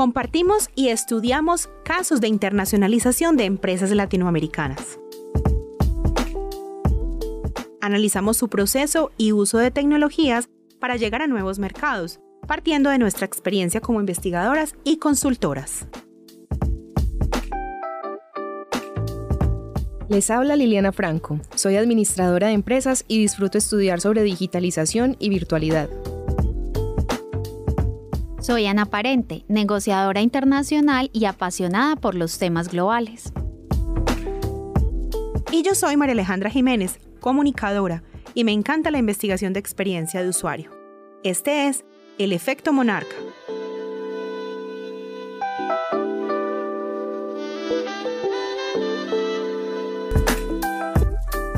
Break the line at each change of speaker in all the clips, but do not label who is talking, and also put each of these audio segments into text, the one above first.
Compartimos y estudiamos casos de internacionalización de empresas latinoamericanas. Analizamos su proceso y uso de tecnologías para llegar a nuevos mercados, partiendo de nuestra experiencia como investigadoras y consultoras.
Les habla Liliana Franco. Soy administradora de empresas y disfruto estudiar sobre digitalización y virtualidad.
Soy Ana Parente, negociadora internacional y apasionada por los temas globales.
Y yo soy María Alejandra Jiménez, comunicadora, y me encanta la investigación de experiencia de usuario. Este es El Efecto Monarca,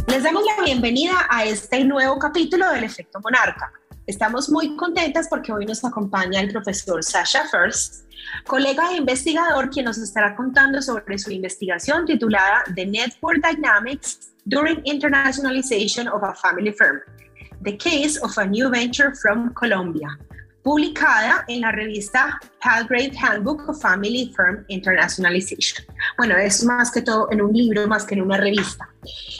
Les damos la bienvenida a este nuevo capítulo del Efecto Monarca. Estamos muy contentas porque hoy nos acompaña el profesor Sasha First, colega e investigador quien nos estará contando sobre su investigación titulada The Network Dynamics During Internationalization of a Family Firm, The Case of a New Venture from Colombia, publicada en la revista Palgrave Handbook of Family Firm Internationalization. Bueno, es más que todo en un libro, más que en una revista.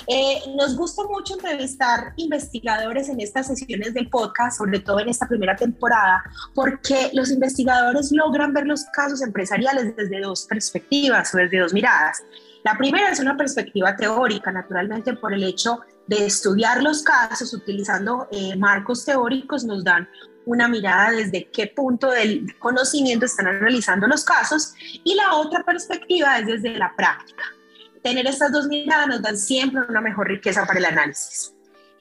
Eh, nos gusta mucho entrevistar investigadores en estas sesiones del podcast, sobre todo en esta primera temporada, porque los investigadores logran ver los casos empresariales desde dos perspectivas o desde dos miradas. La primera es una perspectiva teórica, naturalmente por el hecho de estudiar los casos utilizando eh, marcos teóricos nos dan una mirada desde qué punto del conocimiento están analizando los casos y la otra perspectiva es desde la práctica. Tener estas dos miradas nos dan siempre una mejor riqueza para el análisis.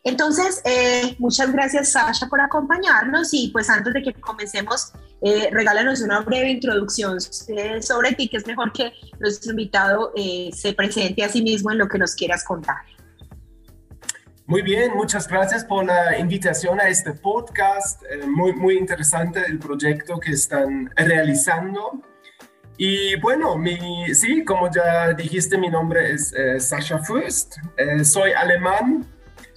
Entonces, eh, muchas gracias Sasha por acompañarnos y pues antes de que comencemos, eh, regálanos una breve introducción eh, sobre ti, que es mejor que nuestro invitado eh, se presente a sí mismo en lo que nos quieras contar.
Muy bien, muchas gracias por la invitación a este podcast. Eh, muy, muy interesante el proyecto que están realizando. Y bueno, mi, sí, como ya dijiste, mi nombre es eh, Fürst. Eh, soy alemán.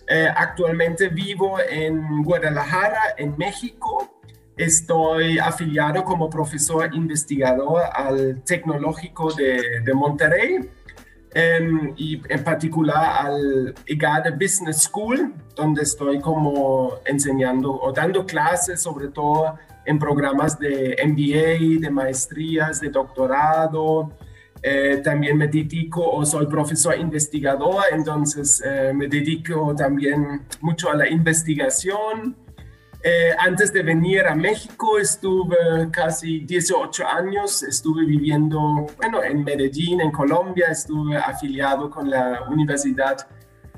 Eh, actualmente vivo en Guadalajara, en México. Estoy afiliado como profesor investigador al Tecnológico de, de Monterrey Em, y en particular al EGADE Business School, donde estoy como enseñando o dando clases sobre todo en programas de MBA, de maestrías, de doctorado. Eh, también me dedico o soy profesor investigador, entonces eh, me dedico también mucho a la investigación eh, antes de venir a México estuve casi 18 años, estuve viviendo, bueno, en Medellín, en Colombia, estuve afiliado con la Universidad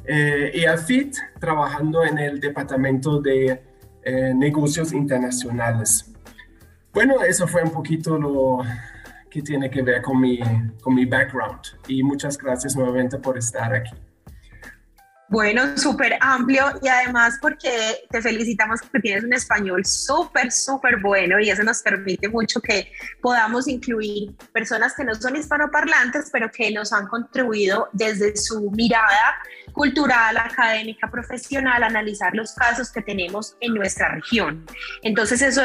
eh, EAFIT, trabajando en el Departamento de eh, Negocios Internacionales. Bueno, eso fue un poquito lo que tiene que ver con mi, con mi background y muchas gracias nuevamente por estar aquí.
Bueno, súper amplio y además porque te felicitamos porque tienes un español súper, súper bueno y eso nos permite mucho que podamos incluir personas que no son hispanoparlantes, pero que nos han contribuido desde su mirada cultural, académica, profesional, analizar los casos que tenemos en nuestra región. Entonces eso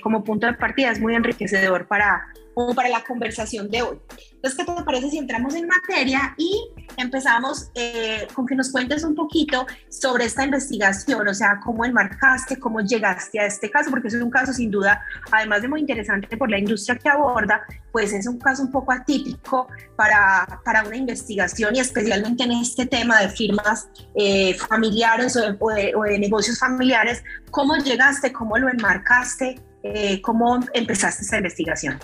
como punto de partida es muy enriquecedor para, para la conversación de hoy. Entonces, ¿qué te parece si entramos en materia y empezamos eh, con que nos cuentes un poquito sobre esta investigación, o sea, cómo enmarcaste, cómo llegaste a este caso, porque es un caso sin duda, además de muy interesante por la industria que aborda, pues es un caso un poco atípico para, para una investigación y especialmente en este tema de firmas eh, familiares o de, o de, negocios familiares. ¿Cómo llegaste? ¿Cómo lo enmarcaste? Eh, ¿Cómo empezaste esta investigación?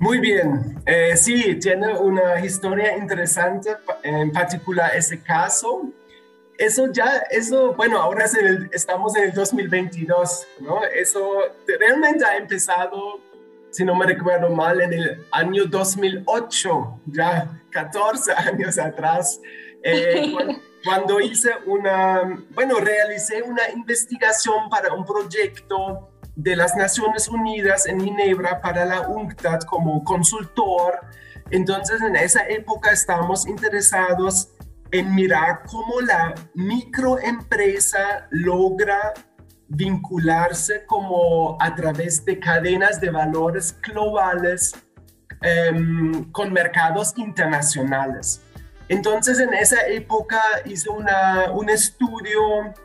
Muy bien, eh, sí, tiene una historia interesante, en particular ese caso. Eso ya, eso, bueno, ahora es el, estamos en el 2022, ¿no? Eso realmente ha empezado, si no me recuerdo mal, en el año 2008, ya 14 años atrás, eh, cuando, cuando hice una, bueno, realicé una investigación para un proyecto de las Naciones Unidas en Ginebra para la UNCTAD como consultor. Entonces, en esa época estábamos interesados en mirar cómo la microempresa logra vincularse como a través de cadenas de valores globales em, con mercados internacionales. Entonces, en esa época hice una, un estudio,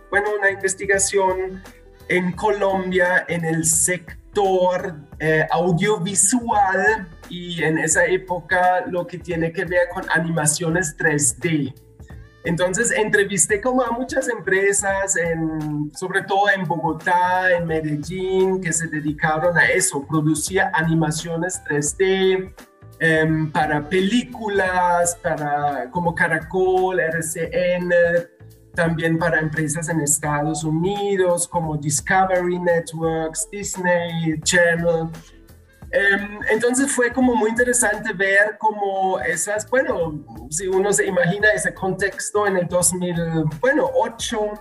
bueno, una investigación en Colombia en el sector eh, audiovisual y en esa época lo que tiene que ver con animaciones 3D. Entonces entrevisté como a muchas empresas, en, sobre todo en Bogotá, en Medellín, que se dedicaron a eso, producía animaciones 3D, Em, para películas, para como Caracol, RCN, también para empresas en Estados Unidos como Discovery Networks, Disney Channel. Em, entonces fue como muy interesante ver cómo esas, bueno, si uno se imagina ese contexto en el 2008,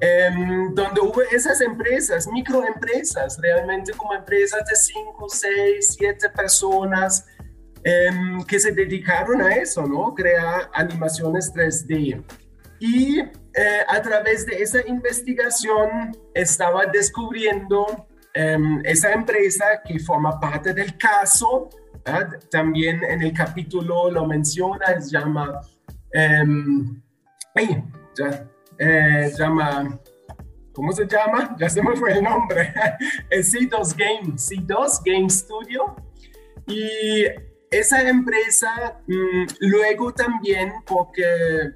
em, donde hubo esas empresas, microempresas, realmente como empresas de 5, 6, 7 personas, Em, que se dedicaron a eso, ¿no? Crear animaciones 3D. Y eh, a través de esa investigación estaba descubriendo em, esa empresa que forma parte del caso, también en el capítulo lo menciona, se llama, em, ya, eh, llama, ¿cómo se llama? Ya se me fue el nombre, el C2 Game, C2 Game Studio. Y esa empresa mm, luego también, porque,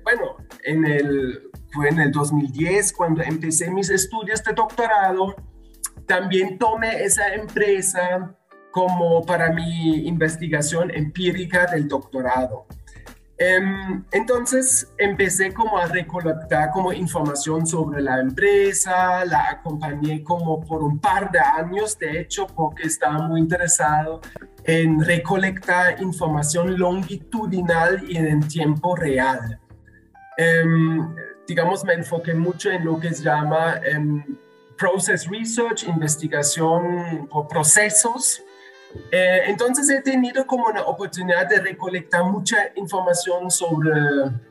bueno, en el, fue en el 2010 cuando empecé mis estudios de doctorado, también tomé esa empresa como para mi investigación empírica del doctorado. Em, entonces empecé como a recolectar como información sobre la empresa, la acompañé como por un par de años, de hecho, porque estaba muy interesado en recolectar información longitudinal y en tiempo real. Em, digamos, me enfoqué mucho en lo que se llama em, process research, investigación por procesos, eh, entonces he tenido como una oportunidad de recolectar mucha información sobre,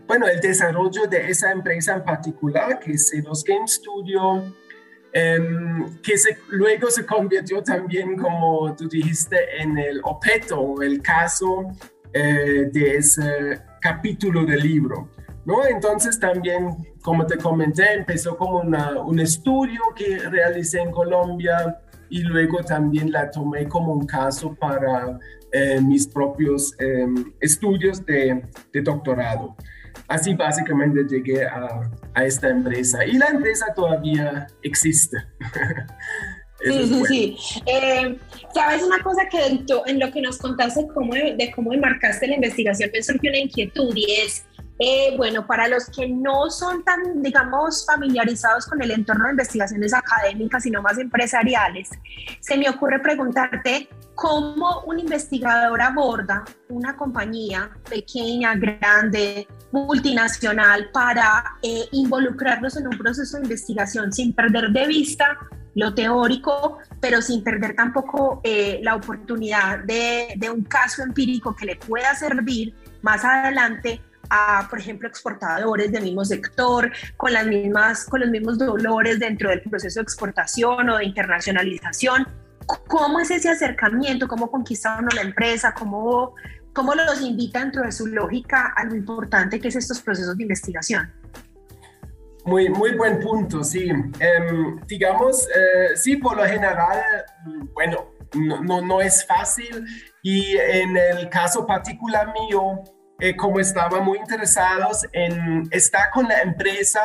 bueno, el desarrollo de esa empresa en particular, que es C2 Game Studio, que se, luego se convirtió también, como tú dijiste, en el objeto, el caso eh, de ese capítulo del libro. ¿no? Entonces también, como te comenté, empezó como una, un estudio que realicé en Colombia y luego también la tomé como un caso para eh, mis propios em, estudios de, de, doctorado. Así básicamente llegué a, a, esta empresa y la empresa todavía existe.
sí, sí, sí. Eh, Sabes una cosa que en, en, lo que nos contaste cómo, de cómo enmarcaste la investigación me surgió una inquietud y es eh, bueno, para los que no son tan, digamos, familiarizados con el entorno de investigaciones académicas, sino más empresariales, se me ocurre preguntarte cómo un investigador aborda una compañía pequeña, grande, multinacional, para eh, involucrarlos en un proceso de investigación sin perder de vista lo teórico, pero sin perder tampoco eh, la oportunidad de, de un caso empírico que le pueda servir más adelante a, por ejemplo, exportadores del mismo sector, con, las mismas, con los mismos dolores dentro del proceso de exportación o de internacionalización. ¿Cómo es ese acercamiento? ¿Cómo conquista uno la empresa? ¿Cómo, cómo los invita dentro de su lógica a lo importante que es estos procesos de investigación?
Muy, muy buen punto, sí. Em, digamos, eh, sí, por lo general, bueno, no, no, no es fácil y en el caso particular mío, eh, como estaban muy interesados en estar con la empresa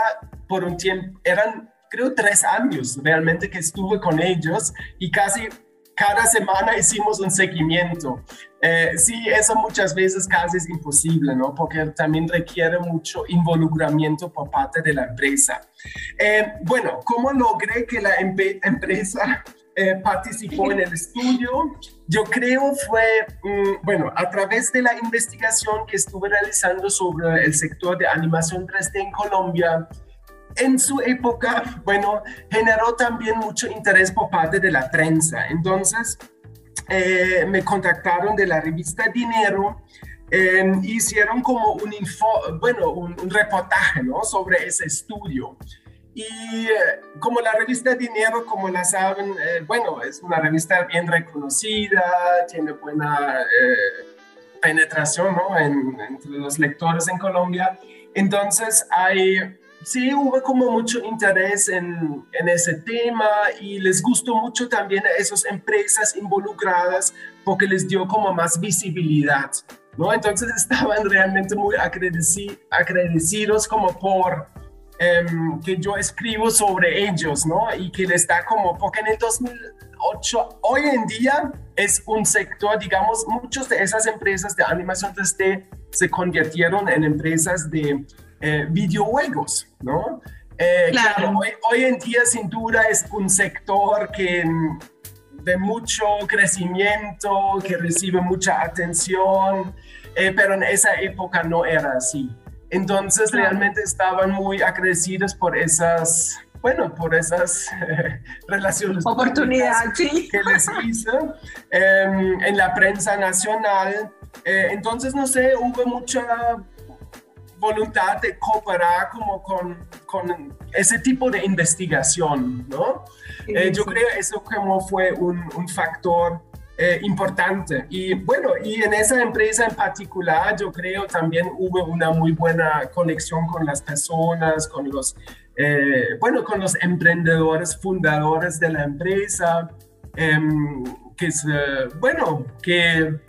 por un tiempo, eran creo tres años realmente que estuve con ellos y casi cada semana hicimos un seguimiento. Eh, sí, eso muchas veces casi es imposible, ¿no? Porque también requiere mucho involucramiento por parte de la empresa. Eh, bueno, ¿cómo logré que la empresa eh, participó en el estudio. Yo creo fue, mm, bueno, a través de la investigación que estuve realizando sobre el sector de animación 3D en Colombia, en su época, bueno, generó también mucho interés por parte de la prensa. Entonces, eh, me contactaron de la revista Dinero. Eh, hicieron como un info, bueno, un, un reportaje ¿no? sobre ese estudio. Y eh, como la revista Dinero, como la saben, eh, bueno, es una revista bien reconocida, tiene buena eh, penetración ¿no? entre los lectores en Colombia. Entonces, hay, sí hubo como mucho interés en, en, ese tema y les gustó mucho también a esas empresas involucradas porque les dio como más visibilidad. ¿no? Entonces estaban realmente muy agradecidos como por que yo escribo sobre ellos, ¿no? Y que les da como, porque en el 2008, hoy en día es un sector, digamos, muchas de esas empresas de animación 3D se convirtieron en empresas de eh, videojuegos, ¿no? Eh, claro, hoy, hoy, en día sin duda es un sector que de mucho crecimiento, que recibe mucha atención, eh, pero en esa época no era así. Entonces realmente estaban muy agradecidos por esas, bueno, por esas relaciones.
Oportunidades,
sí. Que les hizo em, en la prensa nacional. Eh, entonces, no sé, hubo mucha voluntad de cooperar como con, con ese tipo de investigación, ¿no? Eh, yo creo que eso como fue un, un factor eh, importante. Y bueno, y en esa empresa en particular yo creo también hubo una muy buena conexión con las personas, con los, eh, bueno, con los emprendedores, fundadores de la empresa, em, que es, bueno, que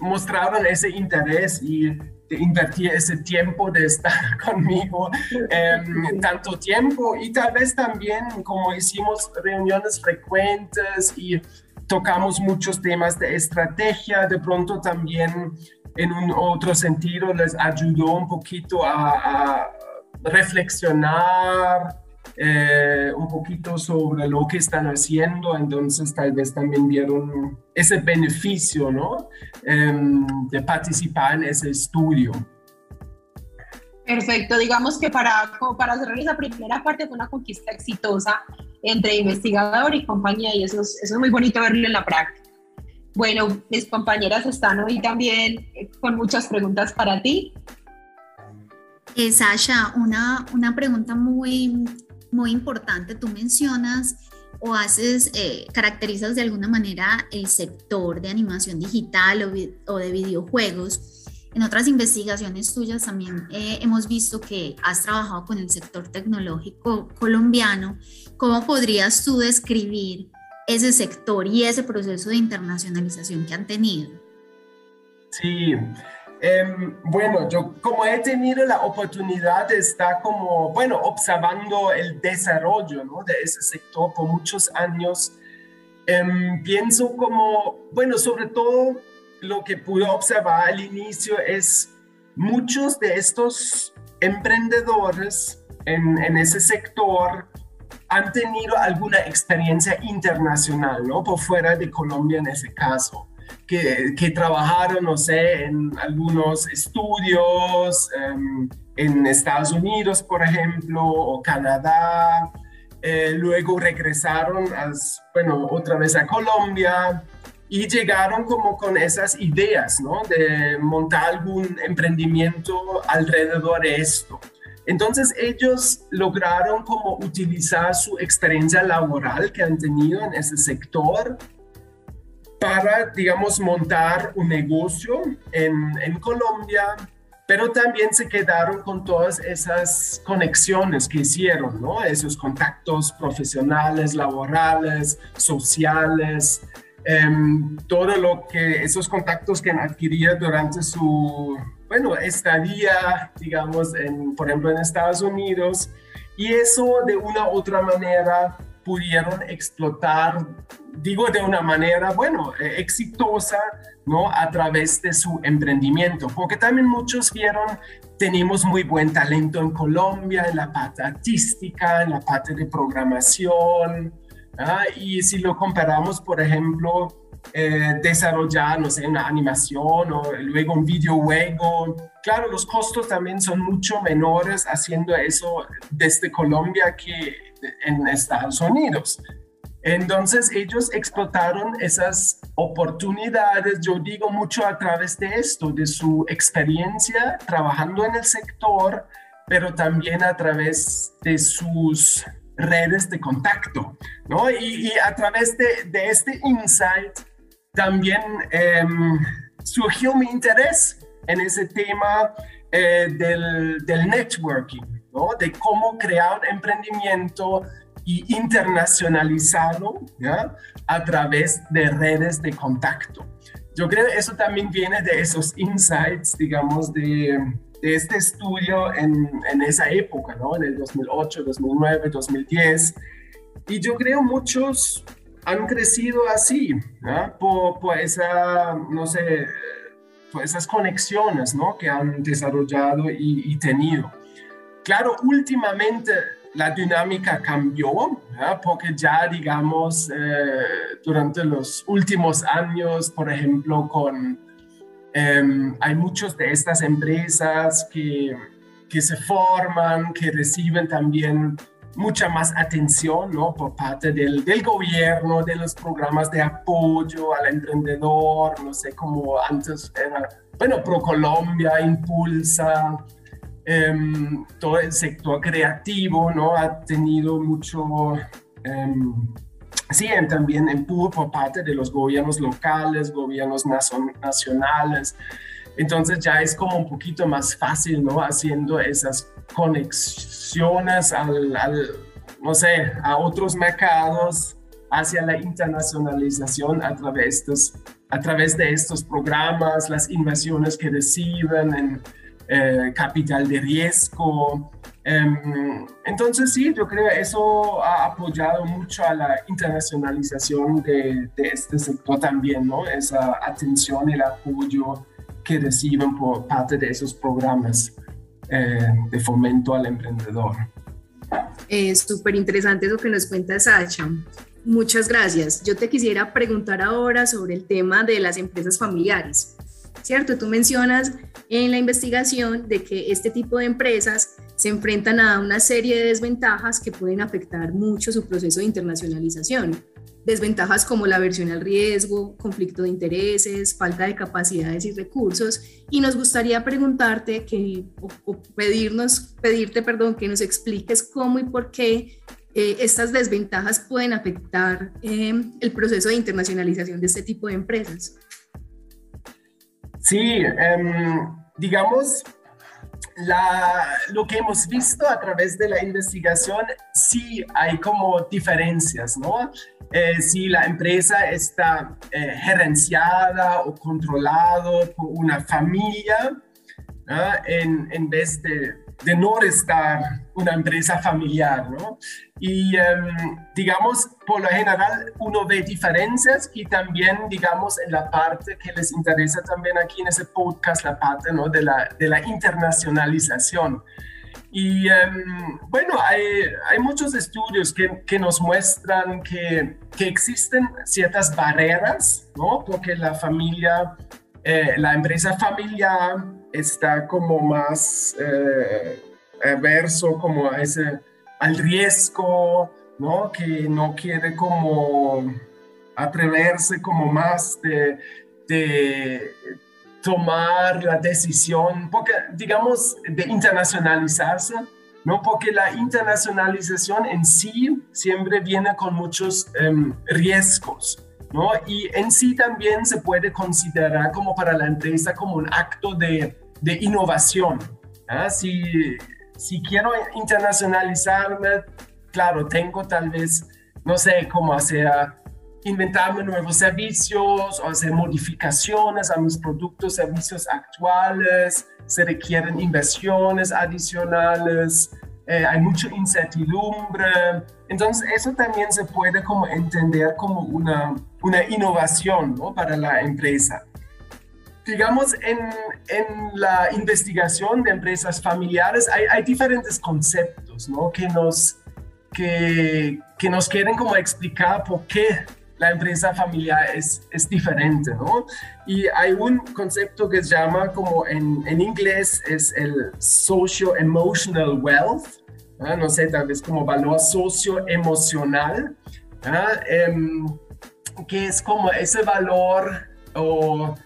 mostraron ese interés y de invertir ese tiempo de estar conmigo em, tanto tiempo y tal vez también como hicimos reuniones frecuentes y tocamos muchos temas de estrategia, de pronto también en un otro sentido les ayudó un poquito a, reflexionar eh, un poquito sobre lo que están haciendo, entonces tal vez también vieron ese beneficio ¿no? Em, de participar en ese estudio.
Perfecto, digamos que para, para cerrar esa primera parte fue una conquista exitosa entre investigador y compañía y eso es, muy bonito verlo en la práctica. Bueno, mis compañeras están hoy también eh, con muchas preguntas para ti.
Eh, Sasha, una, una pregunta muy, muy importante. Tú mencionas o haces, eh, caracterizas de alguna manera el sector de animación digital o de videojuegos en otras investigaciones tuyas también eh, hemos visto que has trabajado con el sector tecnológico colombiano. ¿Cómo podrías tú describir ese sector y ese proceso de internacionalización que han tenido?
Sí, em, bueno, yo como he tenido la oportunidad de estar como, bueno, observando el desarrollo ¿no? de ese sector por muchos años, em, pienso como, bueno, sobre todo lo que pude observar al inicio es muchos de estos emprendedores en, en ese sector han tenido alguna experiencia internacional, ¿no? Por fuera de Colombia en ese caso. Que, que trabajaron, no sé, en algunos estudios em, en Estados Unidos, por ejemplo, o Canadá. Eh, luego regresaron, bueno, otra vez a Colombia y llegaron como con esas ideas, ¿no? De montar algún emprendimiento alrededor de esto. Entonces ellos lograron como utilizar su experiencia laboral que han tenido en ese sector para, digamos, montar un negocio en, en Colombia, pero también se quedaron con todas esas conexiones que hicieron, ¿no? Esos contactos profesionales, laborales, sociales, todo lo que, esos contactos que adquiría durante su, bueno, estadía, digamos, en, por ejemplo, en Estados Unidos, y eso de una otra manera pudieron explotar, digo de una manera, bueno, eh, exitosa, ¿no? A través de su emprendimiento, porque también muchos vieron, tenemos muy buen talento en Colombia, en la parte artística, en la parte de programación, ¿ah? Y si lo comparamos, por ejemplo, eh, desarrollar, no sé, una animación o luego un videojuego, claro, los costos también son mucho menores haciendo eso desde Colombia que en Estados Unidos. Entonces ellos explotaron esas oportunidades, yo digo mucho a través de esto, de su experiencia trabajando en el sector, pero también a través de sus redes de contacto, ¿no? Y, a través de, de, este insight también em, surgió mi interés en ese tema eh, del, del, networking, ¿no? De cómo crear emprendimiento y internacionalizarlo ¿ya? a través de redes de contacto. Yo creo que eso también viene de esos insights, digamos, de, de este estudio en, en, esa época, ¿no? En el 2008, 2009, 2010. Y yo creo muchos han crecido así, ¿no? por, por, esa, no sé, por esas conexiones, ¿no? Que han desarrollado y, y tenido. Claro, últimamente la dinámica cambió, porque ya, digamos, eh, durante los últimos años, por ejemplo, con, em, hay muchas de estas empresas que, que se forman, que reciben también mucha más atención ¿no? por parte del, del, gobierno, de los programas de apoyo al emprendedor, no sé, como antes era, bueno, ProColombia, Impulsa, Em, todo el sector creativo ¿no? ha tenido mucho, em, sí, también empuje por parte de los gobiernos locales, gobiernos nacionales. Entonces ya es como un poquito más fácil, ¿no? Haciendo esas conexiones al, al, no sé, a otros mercados hacia la internacionalización a través, de, a través de estos programas, las inversiones que reciben en eh, capital de riesgo. Em, entonces sí, yo creo que eso ha apoyado mucho a la internacionalización de, este sector también, ¿no? Esa atención el apoyo que reciben por parte de esos programas eh, de fomento al emprendedor.
Es súper interesante lo que nos cuenta Sacha. Muchas gracias. Yo te quisiera preguntar ahora sobre el tema de las empresas familiares. ¿cierto? Tú mencionas en la investigación de que este tipo de empresas se enfrentan a una serie de desventajas que pueden afectar mucho su proceso de internacionalización. Desventajas como la aversión al riesgo, conflicto de intereses, falta de capacidades y recursos. Y nos gustaría preguntarte que, o, pedirnos, pedirte perdón, que nos expliques cómo y por qué eh, estas desventajas pueden afectar eh, el proceso de internacionalización de este tipo de empresas.
Sí, em, digamos, lo que hemos visto a través de la investigación, sí hay como diferencias, ¿no? Eh, si la empresa está eh, gerenciada o controlada por una familia, en, en, vez de, de, no estar una empresa familiar, ¿no? Y em, digamos, por lo general uno ve diferencias y también, digamos, en la parte que les interesa también aquí en ese podcast, la parte ¿no? de, la, de la internacionalización. Y em, bueno, hay, hay, muchos estudios que, que nos muestran que, que, existen ciertas barreras, ¿no? Porque la familia, eh, la empresa familiar está como más eh, como a ese al riesgo, ¿no? Que no quiere como atreverse como más de, tomar la decisión, digamos, de internacionalizarse, ¿no? Porque la internacionalización en sí siempre viene con muchos em, riesgos, ¿no? Y en sí también se puede considerar como para la empresa como un acto de, de innovación. ¿ah? Si, si quiero internacionalizarme, claro, tengo tal vez, no sé, cómo hacer, inventarme nuevos servicios o hacer modificaciones a mis productos, servicios actuales, se requieren inversiones adicionales, eh, hay mucha incertidumbre. Entonces, eso también se puede como entender como una, una innovación ¿no? para la empresa digamos, en, en, la investigación de empresas familiares hay, hay diferentes conceptos, ¿no? Que nos, que, que, nos quieren como explicar por qué la empresa familiar es, es diferente, ¿no? Y hay un concepto que se llama como en, en inglés es el socio-emotional wealth, no sé, tal vez como valor socio-emocional, em, que es como ese valor o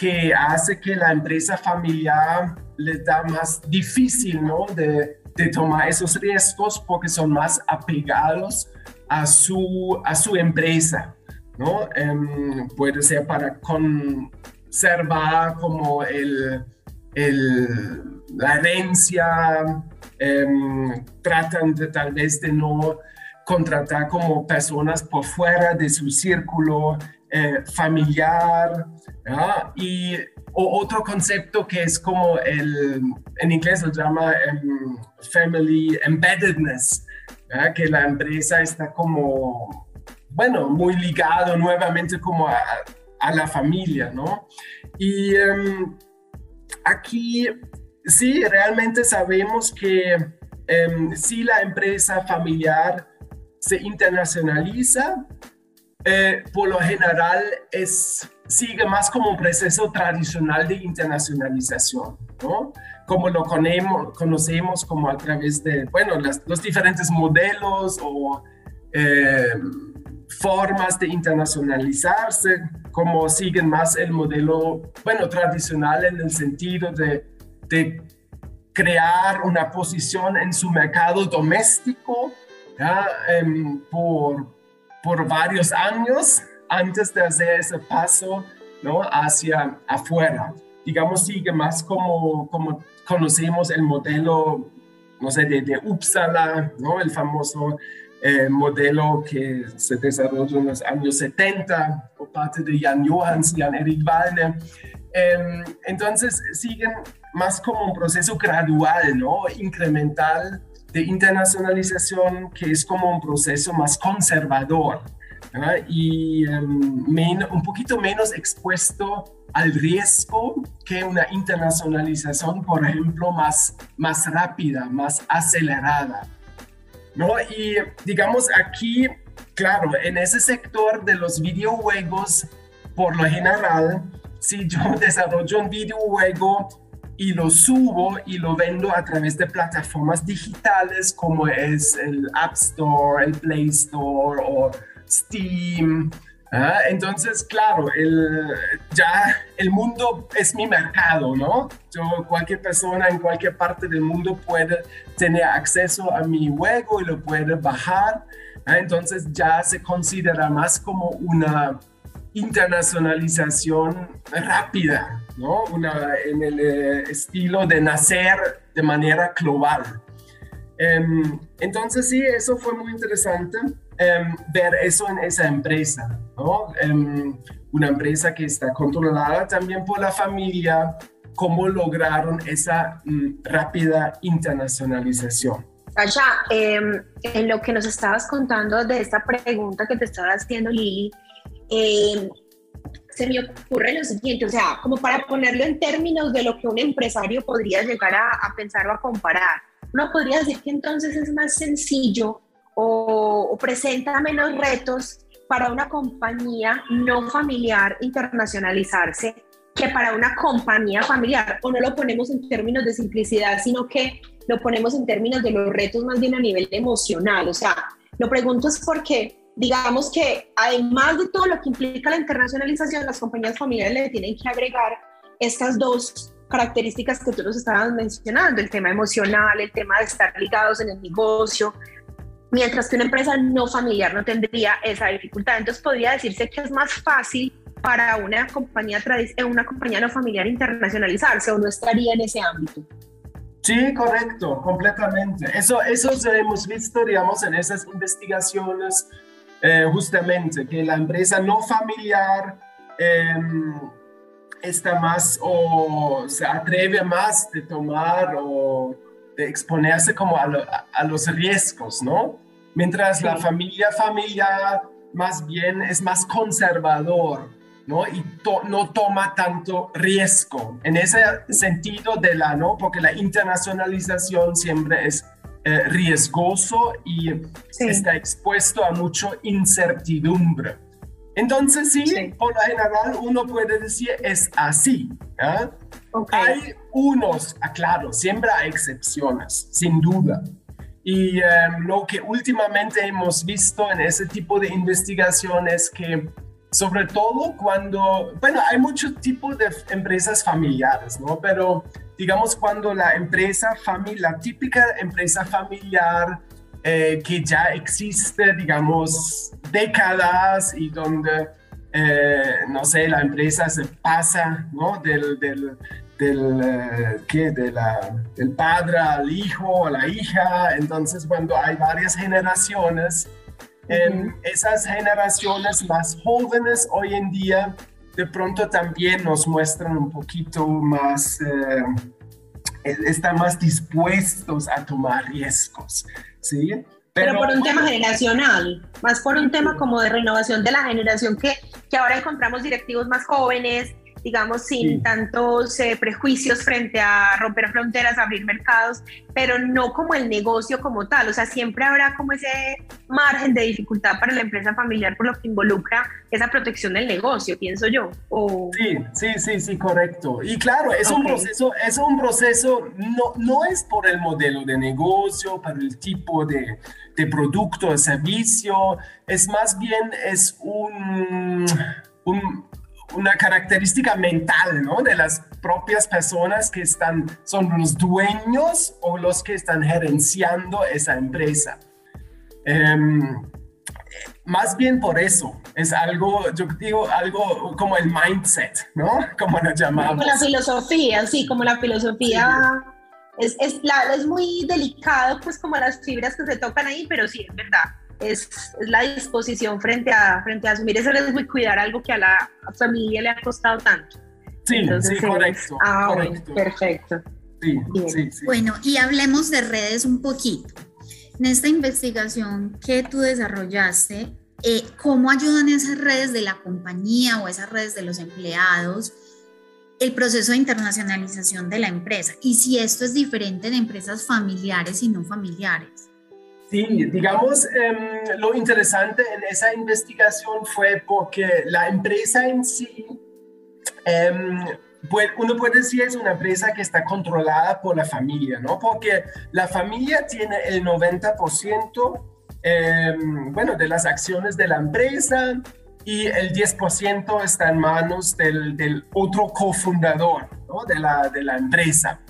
que hace que la empresa familiar les da más difícil, ¿no? De, tomar esos riesgos porque son más apegados a su, a su empresa, ¿no? Em, puede ser para conservar como el, la herencia, em, tratan de tal vez de no contratar como personas por fuera de su círculo eh, familiar. Y otro concepto que es como el, en inglés lo llama em, family embeddedness, que la empresa está como, bueno, muy ligado nuevamente como a, a la familia, ¿no? Y em, aquí sí, realmente sabemos que em, si la empresa familiar se internacionaliza, eh, por lo general es, sigue más como un proceso tradicional de internacionalización, ¿no? Como lo conocemos, conocemos como a través de, bueno, los diferentes modelos o eh, formas de internacionalizarse, como siguen más el modelo, bueno, tradicional en el sentido de, de crear una posición en su mercado doméstico ¿ya? Em, por, por varios años antes de hacer ese paso ¿no? hacia afuera. Digamos, sigue más como, como conocemos el modelo, no sé, de, de Uppsala, ¿no? el famoso eh, modelo que se desarrolló en los años 70 por parte de Jan Johans Jan Erik Walde. Em, entonces siguen más como un proceso gradual, ¿no? incremental de internacionalización que es como un proceso más conservador y em, un poquito menos expuesto al riesgo que una internacionalización, por ejemplo, más, más rápida, más acelerada. ¿no? Y digamos aquí, claro, en ese sector de los videojuegos, por lo general, si yo desarrollo un videojuego y lo subo y lo vendo a través de plataformas digitales como es el App Store, el Play Store o Steam. ¿ah? Entonces, claro, el, ya el mundo es mi mercado, ¿no? Yo, cualquier persona en cualquier parte del mundo puede tener acceso a mi juego y lo puede bajar. ¿ah? Entonces ya se considera más como una internacionalización rápida, ¿no? Una, en el eh, estilo de nacer de manera global. Em, entonces sí, eso fue muy interesante em, ver eso en esa empresa, ¿no? Em, una empresa que está controlada también por la familia, cómo lograron esa mm, rápida internacionalización.
Sasha, en lo que nos estabas contando de esta pregunta que te estaba haciendo Lili, eh, se me ocurre lo siguiente, o sea, como para ponerlo en términos de lo que un empresario podría llegar a, pensar o a comparar, uno podría decir que entonces es más sencillo o, presenta menos retos para una compañía no familiar internacionalizarse que para una compañía familiar, o no lo ponemos en términos de simplicidad, sino que lo ponemos en términos de los retos más bien a nivel emocional. O sea, lo pregunto es porque digamos que además de todo lo que implica la internacionalización, las compañías familiares le tienen que agregar estas dos características que tú nos estabas mencionando, el tema emocional, el tema de estar ligados en el negocio, mientras que una empresa no familiar no tendría esa dificultad. Entonces podría decirse que es más fácil para una compañía, eh, una compañía no familiar internacionalizarse o no estaría en ese ámbito.
Sí, correcto, completamente. Eso, eso hemos visto, digamos, en esas investigaciones eh, justamente que la empresa no familiar em, está más o se atreve más de tomar o de exponerse como a, los riesgos, ¿no? Mientras la familia familiar más bien es más conservador, ¿no? Y no toma tanto riesgo. En ese sentido de la, ¿no? Porque la internacionalización siempre es eh, riesgoso y está expuesto a mucha incertidumbre. Entonces, sí, por lo general uno puede decir es así. Hay unos, aclaro, ah, siempre hay excepciones, sin duda. Y em, lo que últimamente hemos visto en ese tipo de investigaciones que sobre todo cuando, bueno, hay muchos tipos de empresas familiares, ¿no? Pero digamos, cuando la empresa familiar, la típica empresa familiar eh, que ya existe, digamos, décadas y donde, eh, no sé, la empresa se pasa, ¿no? Del, del, del, eh, ¿qué? De la, del padre al hijo, a la hija. Entonces, cuando hay varias generaciones, esas generaciones más jóvenes hoy en día de pronto también nos muestran un poquito más, eh, están más dispuestos a tomar riesgos, ¿sí?
Pero, por un tema generacional, más por un tema como de renovación de la generación que, que ahora encontramos directivos más jóvenes, digamos, sin tantos eh, prejuicios frente a romper fronteras, abrir mercados, pero no como el negocio como tal. O sea, siempre habrá como ese margen de dificultad para la empresa familiar por lo que involucra esa protección del negocio, pienso yo.
Sí, sí, sí, sí, correcto. Y claro, es un proceso, es un proceso, no, no es por el modelo de negocio, para el tipo de, de producto, de servicio, es más bien, es un, un una característica mental, ¿no? De las propias personas que están, son los dueños o los que están gerenciando esa empresa. Em, más bien por eso, es algo, yo digo, algo como el mindset, ¿no? Como lo llamamos.
Como la filosofía, sí, como la filosofía. Es, es, la, es muy delicado, pues como las fibras que se tocan ahí, pero sí, es verdad es, la disposición frente a, frente a asumir ese riesgo y cuidar algo que a la familia le ha costado tanto.
Sí, sí, correcto.
Ah, perfecto.
Sí, sí, sí.
Bueno, y hablemos de redes un poquito. En esta investigación que tú desarrollaste, eh, ¿cómo ayudan esas redes de la compañía o esas redes de los empleados el proceso de internacionalización de la empresa? Y si esto es diferente en empresas familiares y no familiares.
Sí, digamos, em, lo interesante en esa investigación fue porque la empresa en sí, em, uno puede decir es una empresa que está controlada por la familia, ¿no? Porque la familia tiene el 90%, em, bueno, de las acciones de la empresa y el 10% está en manos del, del otro cofundador, ¿no? De la, de la empresa.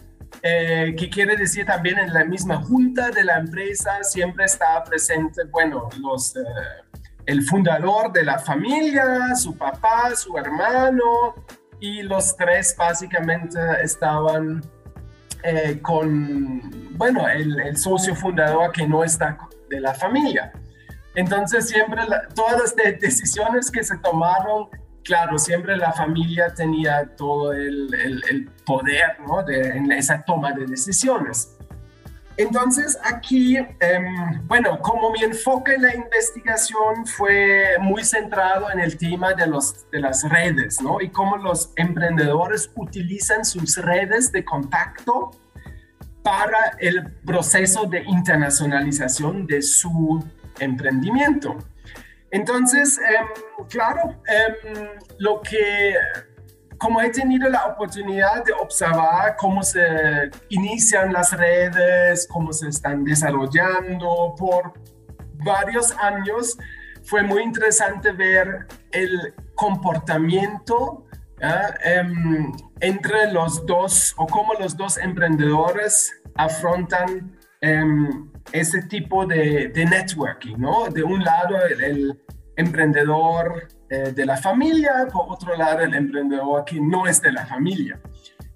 Eh, que quiere decir también en la misma junta de la empresa siempre está presente, bueno, los, eh, el fundador de la familia, su papá, su hermano, y los tres básicamente estaban eh, con, bueno, el, socio fundador que no está de la familia. Entonces siempre todas las decisiones que se tomaron claro, siempre la familia tenía todo el, poder ¿no? en esa toma de decisiones. Entonces aquí, em, bueno, como mi enfoque en la investigación fue muy centrado en el tema de, los, de las redes, ¿no? Y cómo los emprendedores utilizan sus redes de contacto para el proceso de internacionalización de su emprendimiento. Entonces, em, claro, em, lo que, como he tenido la oportunidad de observar cómo se inician las redes, cómo se están desarrollando por varios años, fue muy interesante ver el comportamiento em, entre los dos o cómo los dos emprendedores afrontan ese tipo de, networking, ¿no? De un lado el, emprendedor eh, de la familia, por otro lado el emprendedor que no es de la familia,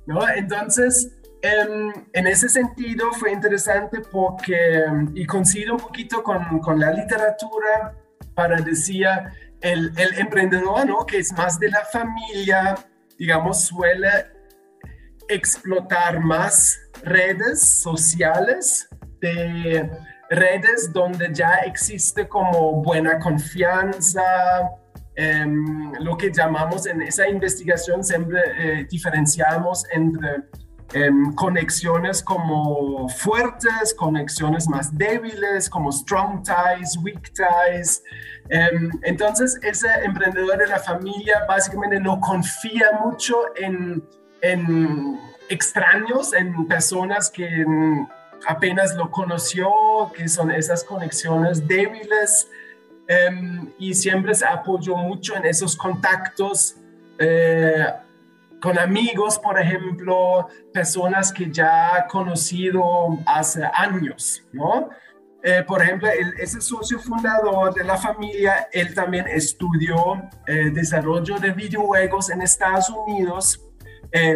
¿no? Entonces, em, en ese sentido fue interesante porque, y coincido un poquito con, con la literatura para decir, el, el emprendedor, ¿no? Que es más de la familia, digamos, suele explotar más redes sociales de redes donde ya existe como buena confianza, em, lo que llamamos en esa investigación siempre eh, diferenciamos entre em, conexiones como fuertes, conexiones más débiles, como strong ties, weak ties. Em, entonces, ese emprendedor de la familia básicamente no confía mucho en, en extraños, en personas que apenas lo conoció, que son esas conexiones débiles em, y siempre se apoyó mucho en esos contactos eh, con amigos, por ejemplo, personas que ya ha conocido hace años, ¿no? Eh, por ejemplo, ese socio fundador de la familia, él también estudió eh, desarrollo de videojuegos en Estados Unidos,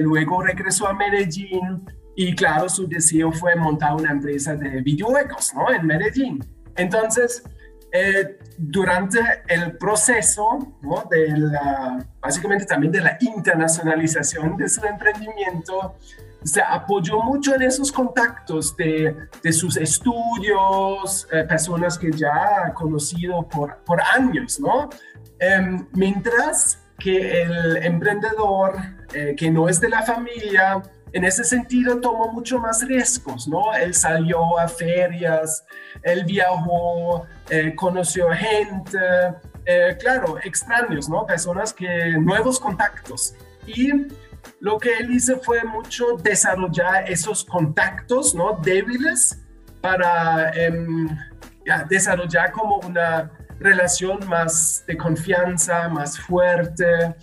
luego regresó a Medellín y claro, su deseo fue montar una empresa de videojuegos, ¿no? En Medellín. Entonces, eh, durante el proceso, ¿no? de la, básicamente también de la internacionalización de su emprendimiento, se apoyó mucho en esos contactos de, de sus estudios, eh, personas que ya ha conocido por, por años, ¿no? Em, mientras que el emprendedor eh, que no es de la familia, en ese sentido tomó mucho más riesgos, ¿no? Él salió a ferias, él viajó, eh, conoció gente, eh, claro, extraños, ¿no? Personas que, nuevos contactos. Y lo que él hizo fue mucho desarrollar esos contactos, ¿no? Débiles para em, desarrollar como una relación más de confianza, más fuerte.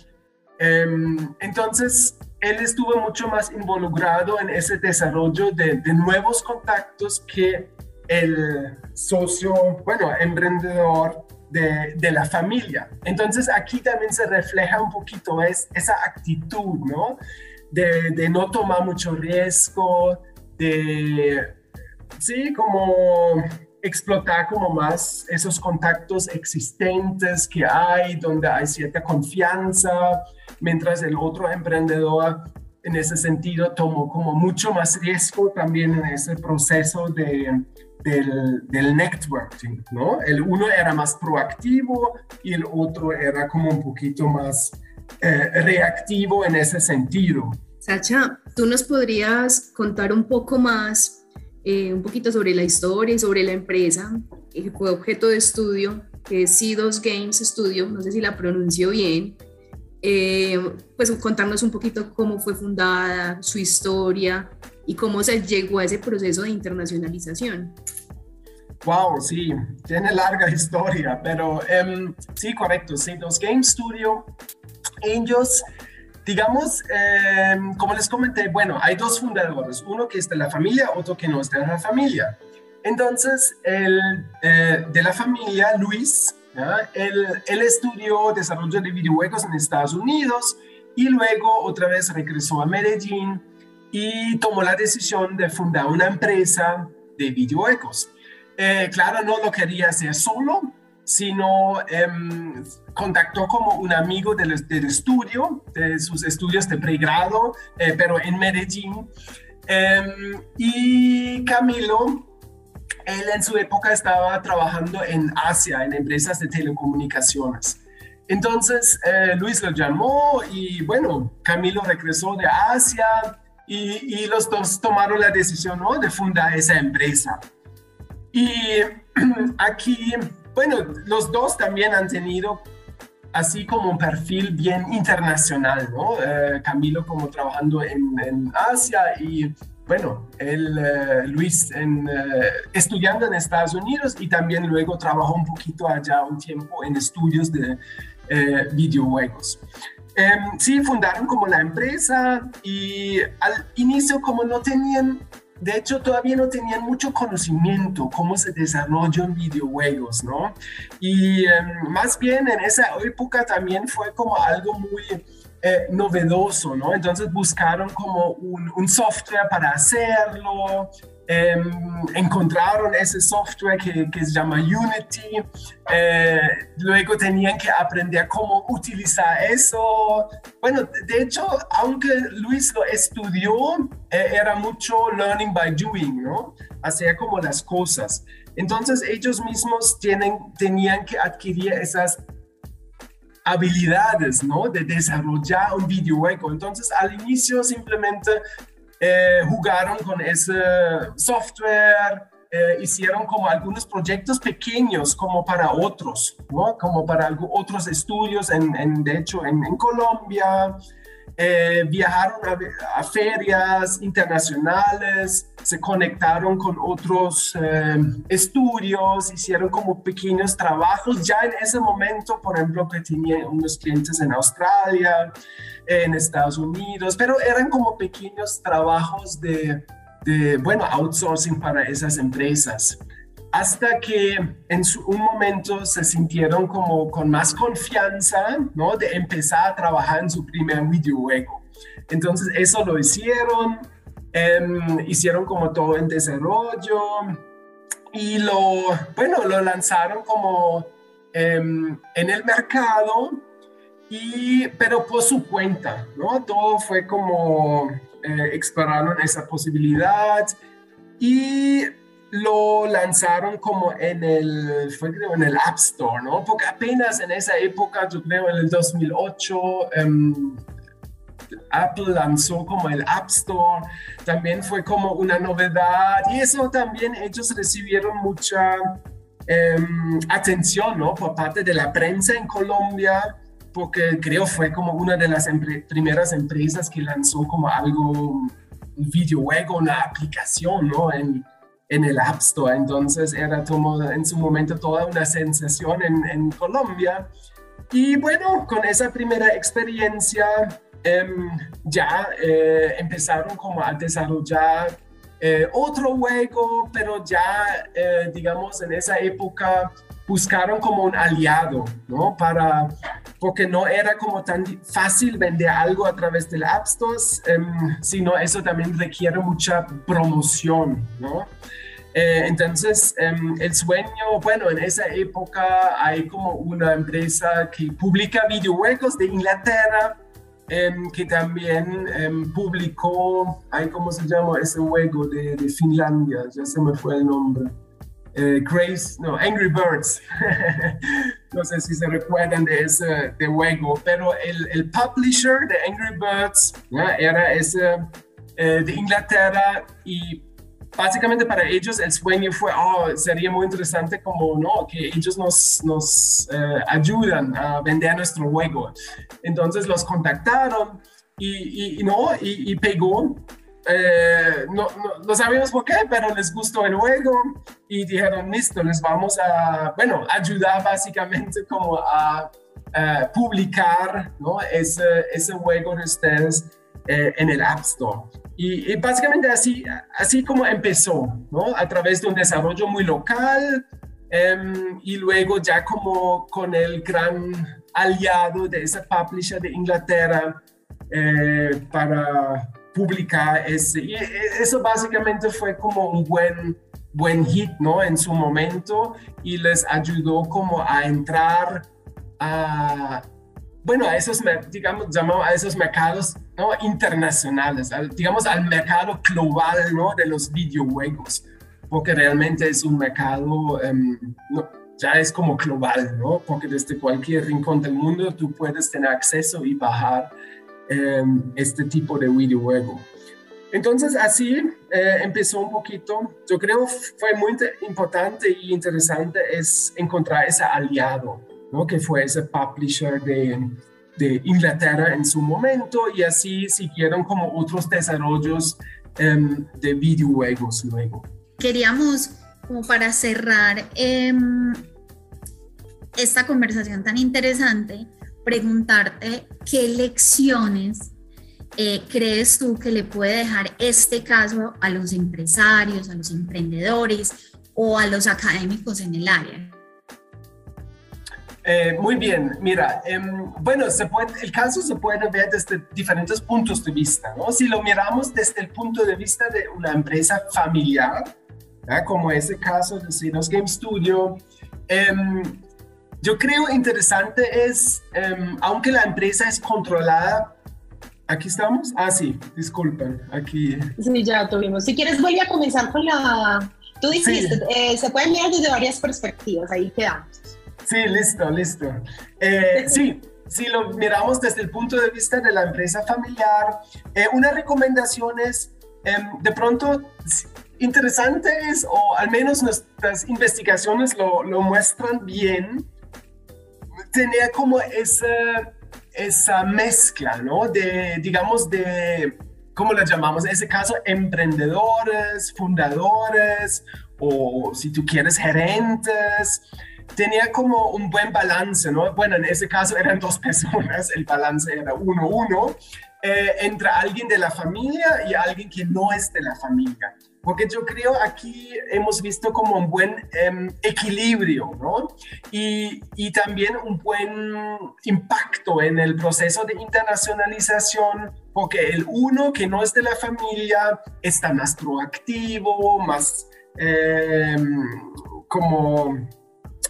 Em, entonces, él estuvo mucho más involucrado en ese desarrollo de, nuevos contactos que el socio, bueno, emprendedor de, la familia. Entonces aquí también se refleja un poquito es, esa actitud, ¿no? De, de, no tomar mucho riesgo, de, sí, como explotar como más esos contactos existentes que hay, donde hay cierta confianza, mientras el otro emprendedor en ese sentido tomó como mucho más riesgo también en ese proceso de, del, del, networking, ¿no? El uno era más proactivo y el otro era como un poquito más eh, reactivo en ese sentido.
Sacha, ¿tú nos podrías contar un poco más, eh, un poquito sobre la historia y sobre la empresa que fue objeto de estudio, que es C2 Games Studio, no sé si la pronuncio bien, eh, pues contarnos un poquito cómo fue fundada, su historia y cómo se llegó a ese proceso de internacionalización.
Wow, sí, tiene larga historia, pero um, sí, correcto, sí, los Game Studio, ellos, digamos, um, como les comenté, bueno, hay dos fundadores, uno que es de la familia, otro que no es de la familia. Entonces, el eh, de la familia, Luis, él, estudió desarrollo de videojuegos en Estados Unidos y luego otra vez regresó a Medellín y tomó la decisión de fundar una empresa de videojuegos. Eh, claro, no lo quería hacer solo, sino em, contactó como un amigo del, estudio, de sus estudios de pregrado, eh, pero en Medellín. Em, y Camilo él en su época estaba trabajando en Asia, en empresas de telecomunicaciones. Entonces eh, Luis lo llamó y bueno, Camilo regresó de Asia y, los dos tomaron la decisión de fundar esa empresa. Y aquí, bueno, los dos también han tenido así como un perfil bien internacional, ¿no? Eh, Camilo como trabajando en, en Asia y bueno, él, eh, Luis, en, eh, estudiando en Estados Unidos y también luego trabajó un poquito allá un tiempo en estudios de eh, videojuegos. Em, sí, fundaron como la empresa y al inicio como no tenían, de hecho todavía no tenían mucho conocimiento cómo se desarrollan videojuegos, ¿no? Y em, más bien en esa época también fue como algo muy eh, novedoso, ¿no? Entonces buscaron como un, software para hacerlo, em, encontraron ese software que, que, se llama Unity, eh, luego tenían que aprender cómo utilizar eso. Bueno, de hecho, aunque Luis lo estudió, eh, era mucho learning by doing, ¿no? Hacía como las cosas. Entonces ellos mismos tienen, tenían que adquirir esas habilidades, ¿no? De desarrollar un videojuego. Entonces, al inicio simplemente eh, jugaron con ese software, eh, hicieron como algunos proyectos pequeños como para otros, ¿no? Como para otros estudios, en, de hecho, en, Colombia. Eh, viajaron a, ferias internacionales, se conectaron con otros eh, estudios, hicieron como pequeños trabajos. Ya en ese momento, por ejemplo, que tenían unos clientes en Australia, en Estados Unidos, pero eran como pequeños trabajos de, de bueno, outsourcing para esas empresas hasta que en un momento se sintieron como con más confianza, ¿no? De empezar a trabajar en su primer videojuego. Entonces eso lo hicieron, em, hicieron como todo en desarrollo y lo, bueno, lo lanzaron como em, en el mercado, y, pero por su cuenta, ¿no? Todo fue como eh, exploraron esa posibilidad y lo lanzaron como en el, fue creo en el App Store, ¿no? Porque apenas en esa época, yo creo en el 2008, em, Apple lanzó como el App Store, también fue como una novedad y eso también ellos recibieron mucha em, atención, ¿no? Por parte de la prensa en Colombia, porque creo fue como una de las primeras empresas que lanzó como algo, un videojuego, una aplicación, ¿no? En el App Store. Entonces era como en su momento toda una sensación en, en Colombia. Y bueno, con esa primera experiencia em, ya eh, empezaron como a desarrollar eh, otro juego, pero ya, eh, digamos, en esa época buscaron como un aliado, ¿no? Para, porque no era como tan fácil vender algo a través del App Store, em, sino eso también requiere mucha promoción, ¿no? Eh, entonces, em, el sueño, bueno, en esa época hay como una empresa que publica videojuegos de Inglaterra, em, que también em, publicó, hay ¿cómo se llama ese juego de, de Finlandia? Ya se me fue el nombre. Eh, Grace, no, Angry Birds. no sé si se recuerdan de ese de juego, pero el, el publisher de Angry Birds era ese eh, de Inglaterra y básicamente para ellos el sueño fue, oh, sería muy interesante como, ¿no? Que ellos nos, nos eh, ayudan a vender nuestro juego. Entonces los contactaron y, y ¿no? Y, pegó. Eh, no, no, no, sabemos por qué, pero les gustó el juego y dijeron, listo, les vamos a, bueno, ayudar básicamente como a, publicar ¿no? ese, ese juego de ustedes eh, en el App Store. Y, básicamente así, así como empezó, ¿no? A través de un desarrollo muy local em, y luego ya como con el gran aliado de esa publisher de Inglaterra eh, para publicar ese. Y eso básicamente fue como un buen, buen hit, ¿no? En su momento y les ayudó como a entrar a bueno, a esos, digamos, llamamos a esos mercados ¿no? internacionales, digamos al mercado global ¿no? de los videojuegos, porque realmente es un mercado, em, ya es como global, ¿no? porque desde cualquier rincón del mundo tú puedes tener acceso y bajar em, este tipo de videojuego. Entonces así eh, empezó un poquito, yo creo fue muy importante y interesante es encontrar ese aliado, ¿no? que fue ese publisher de, de, Inglaterra en su momento y así siguieron como otros desarrollos em, de videojuegos luego.
Queríamos, como para cerrar em, esta conversación tan interesante, preguntarte qué lecciones eh, crees tú que le puede dejar este caso a los empresarios, a los emprendedores o a los académicos en el área?
Eh, muy bien, mira, em, bueno, se puede, el caso se puede ver desde diferentes puntos de vista, ¿no? Si lo miramos desde el punto de vista de una empresa familiar, como ese caso de Sinos Game Studio, em, yo creo interesante es, em, aunque la empresa es controlada, aquí estamos, ah sí, disculpen, aquí.
Sí, ya tuvimos. Si quieres, voy a comenzar con la... Tú dijiste, eh, se puede mirar desde varias perspectivas, ahí quedamos.
Sí, listo, listo. Eh, sí, si lo miramos desde el punto de vista de la empresa familiar, eh, una recomendación es, em, de pronto, interesantes o al menos nuestras investigaciones lo, lo muestran bien, tener como esa esa mezcla, ¿no? De, digamos, de, ¿cómo la llamamos? En ese caso, emprendedores, fundadores o si tú quieres gerentes. Tenía como un buen balance, ¿no? Bueno, en ese caso eran dos personas, el balance era uno-uno, eh, entre alguien de la familia y alguien que no es de la familia. Porque yo creo aquí hemos visto como un buen em, equilibrio, ¿no? Y, y, también un buen impacto en el proceso de internacionalización, porque el uno que no es de la familia está más proactivo, más em, como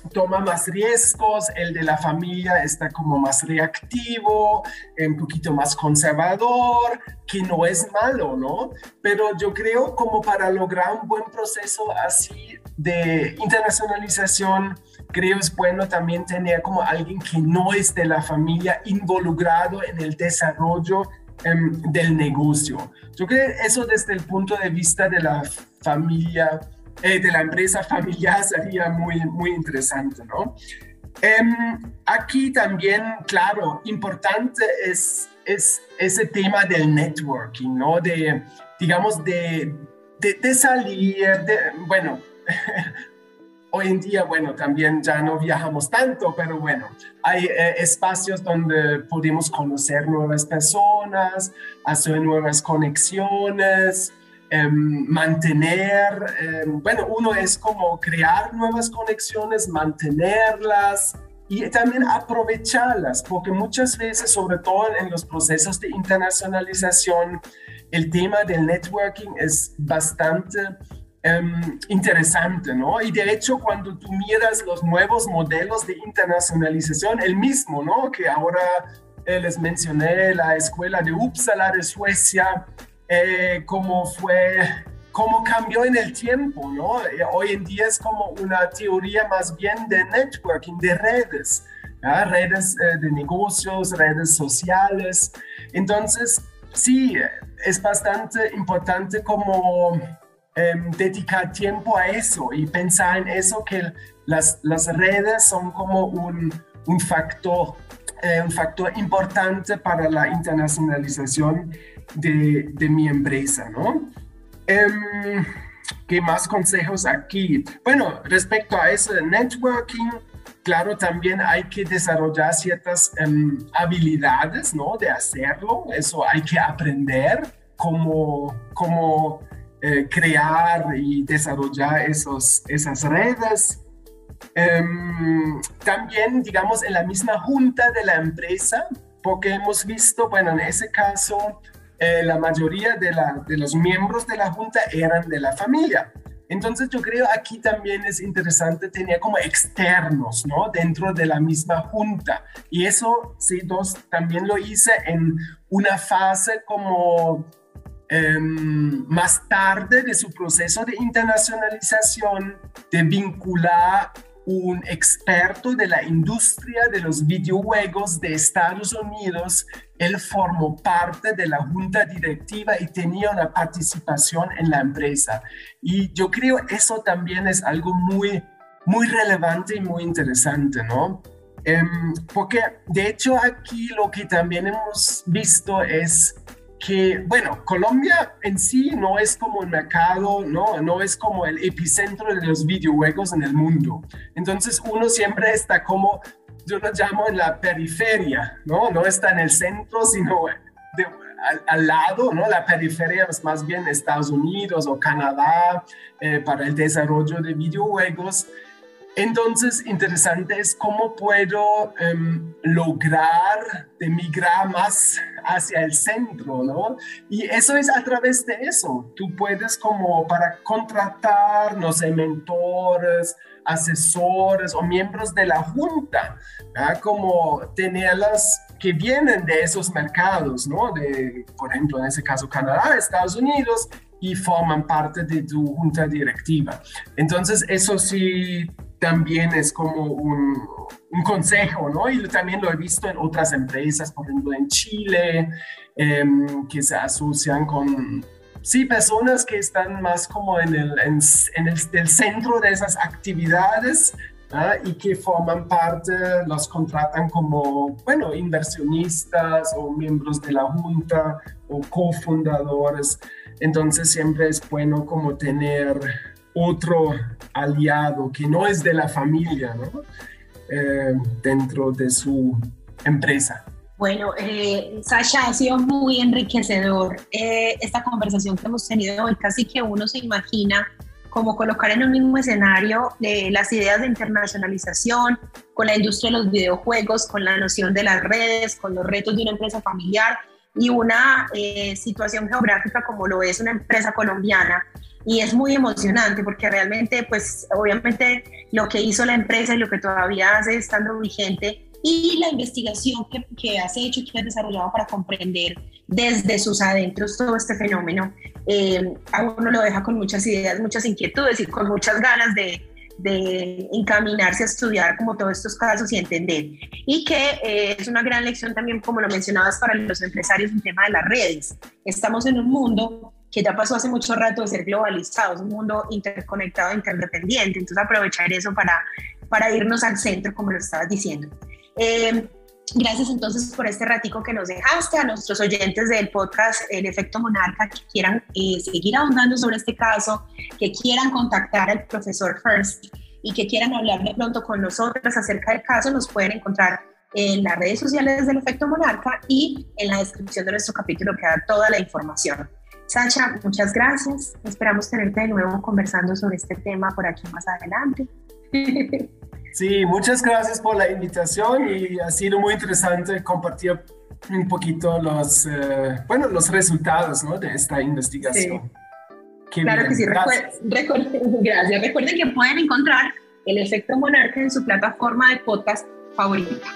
toma más riesgos, el de la familia está como más reactivo, un poquito más conservador, que no es malo, ¿no? Pero yo creo como para lograr un buen proceso así de internacionalización, creo es bueno también tener como alguien que no es de la familia involucrado en el desarrollo em, del negocio. Yo creo eso desde el punto de vista de la familia eh, de la empresa familiar sería muy, muy interesante, ¿no? Em, aquí también, claro, importante es, es ese tema del networking, ¿no? De, digamos, de, de, salir, de, bueno, hoy en día, bueno, también ya no viajamos tanto, pero bueno, hay eh, espacios donde podemos conocer nuevas personas, hacer nuevas conexiones, Em, mantener, em, bueno, uno es como crear nuevas conexiones, mantenerlas y también aprovecharlas, porque muchas veces, sobre todo en los procesos de internacionalización, el tema del networking es bastante em, interesante, ¿no? Y de hecho, cuando tú miras los nuevos modelos de internacionalización, el mismo, ¿no? Que ahora eh, les mencioné, la escuela de Uppsala de Suecia, eh, cómo fue, cómo cambió en el tiempo, ¿no? Eh, hoy en día es como una teoría más bien de networking, de redes, redes eh, de negocios, redes sociales. Entonces, sí, es bastante importante como em, dedicar tiempo a eso y pensar en eso, que las, las redes son como un, un factor, un factor importante para la internacionalización de, mi empresa, ¿no? Em, ¿Qué más consejos aquí? Bueno, respecto a eso de networking, claro, también hay que desarrollar ciertas em, habilidades, ¿no? De hacerlo, eso hay que aprender cómo, cómo eh, crear y desarrollar esos, esas redes. Em, también, digamos, en la misma junta de la empresa, porque hemos visto, bueno, en ese caso, eh, la mayoría de, los miembros de la junta eran de la familia. Entonces yo creo aquí también es interesante tener como externos, ¿no? Dentro de la misma junta. Y eso, sí, dos, también lo hice en una fase como em, más tarde de su proceso de internacionalización, de vincular un experto de la industria de los videojuegos de Estados Unidos. Él formó parte de la junta directiva y tenía una participación en la empresa. Y yo creo eso también es algo muy, muy relevante y muy interesante, ¿no? Em, porque de hecho aquí lo que también hemos visto es que, bueno, Colombia en sí no es como el mercado, no, no es como el epicentro de los videojuegos en el mundo. Entonces uno siempre está como, yo lo llamo en la periferia, ¿no? No está en el centro, sino al, lado, ¿no? La periferia es más bien Estados Unidos o Canadá eh, para el desarrollo de videojuegos. Entonces, interesante es cómo puedo em, lograr de más hacia el centro, ¿no? Y eso es a través de eso. Tú puedes como para contratar, no sé, mentores, asesores o miembros de la junta, ¿verdad? como tenerlas que vienen de esos mercados, ¿no? De, por ejemplo, en ese caso Canadá, Estados Unidos, y forman parte de tu junta directiva. Entonces, eso sí también es como un, consejo, ¿no? Y también lo he visto en otras empresas, por ejemplo, en Chile, em, que se asocian con, sí, personas que están más como en el, en, el, centro de esas actividades, ¿ah? y que forman parte, los contratan como, bueno, inversionistas o miembros de la junta o cofundadores. Entonces siempre es bueno como tener otro aliado que no es de la familia, ¿no? Eh, dentro de su empresa.
Bueno, eh, Sasha, ha sido muy enriquecedor eh, esta conversación que hemos tenido hoy. Casi que uno se imagina como colocar en un mismo escenario eh, las ideas de internacionalización, con la industria de los videojuegos, con la noción de las redes, con los retos de una empresa familiar y una situación geográfica como lo es una empresa colombiana. Y es muy emocionante porque realmente, pues obviamente lo que hizo la empresa y lo que todavía hace estando vigente y la investigación que, que has hecho y que has desarrollado para comprender desde sus adentros todo este fenómeno, eh, a uno lo deja con muchas ideas, muchas inquietudes y con muchas ganas de, de encaminarse a estudiar como todos estos casos y entender. Y que eh, es una gran lección también, como lo mencionabas, para los empresarios, el tema de las redes. Estamos en un mundo que ya pasó hace mucho rato de ser globalizado, es un mundo interconectado, interdependiente, entonces aprovechar eso para, para irnos al centro, como lo estabas diciendo. Eh, gracias entonces por este ratico que nos dejaste, a nuestros oyentes del podcast El Efecto Monarca que quieran eh, seguir ahondando sobre este caso, que quieran contactar al profesor First y que quieran hablar de pronto con nosotros acerca del caso, nos pueden encontrar en las redes sociales del Efecto Monarca y en la descripción de nuestro capítulo queda toda la información. Sacha, muchas gracias. Esperamos tenerte de nuevo conversando sobre este tema por aquí más adelante.
Sí, muchas gracias por la invitación y ha sido muy interesante compartir un poquito los, eh, bueno, los resultados ¿no? de esta investigación.
claro que sí, gracias. Recuerden, gracias. Recuerden que pueden encontrar el efecto monarca en su plataforma de podcast favorita.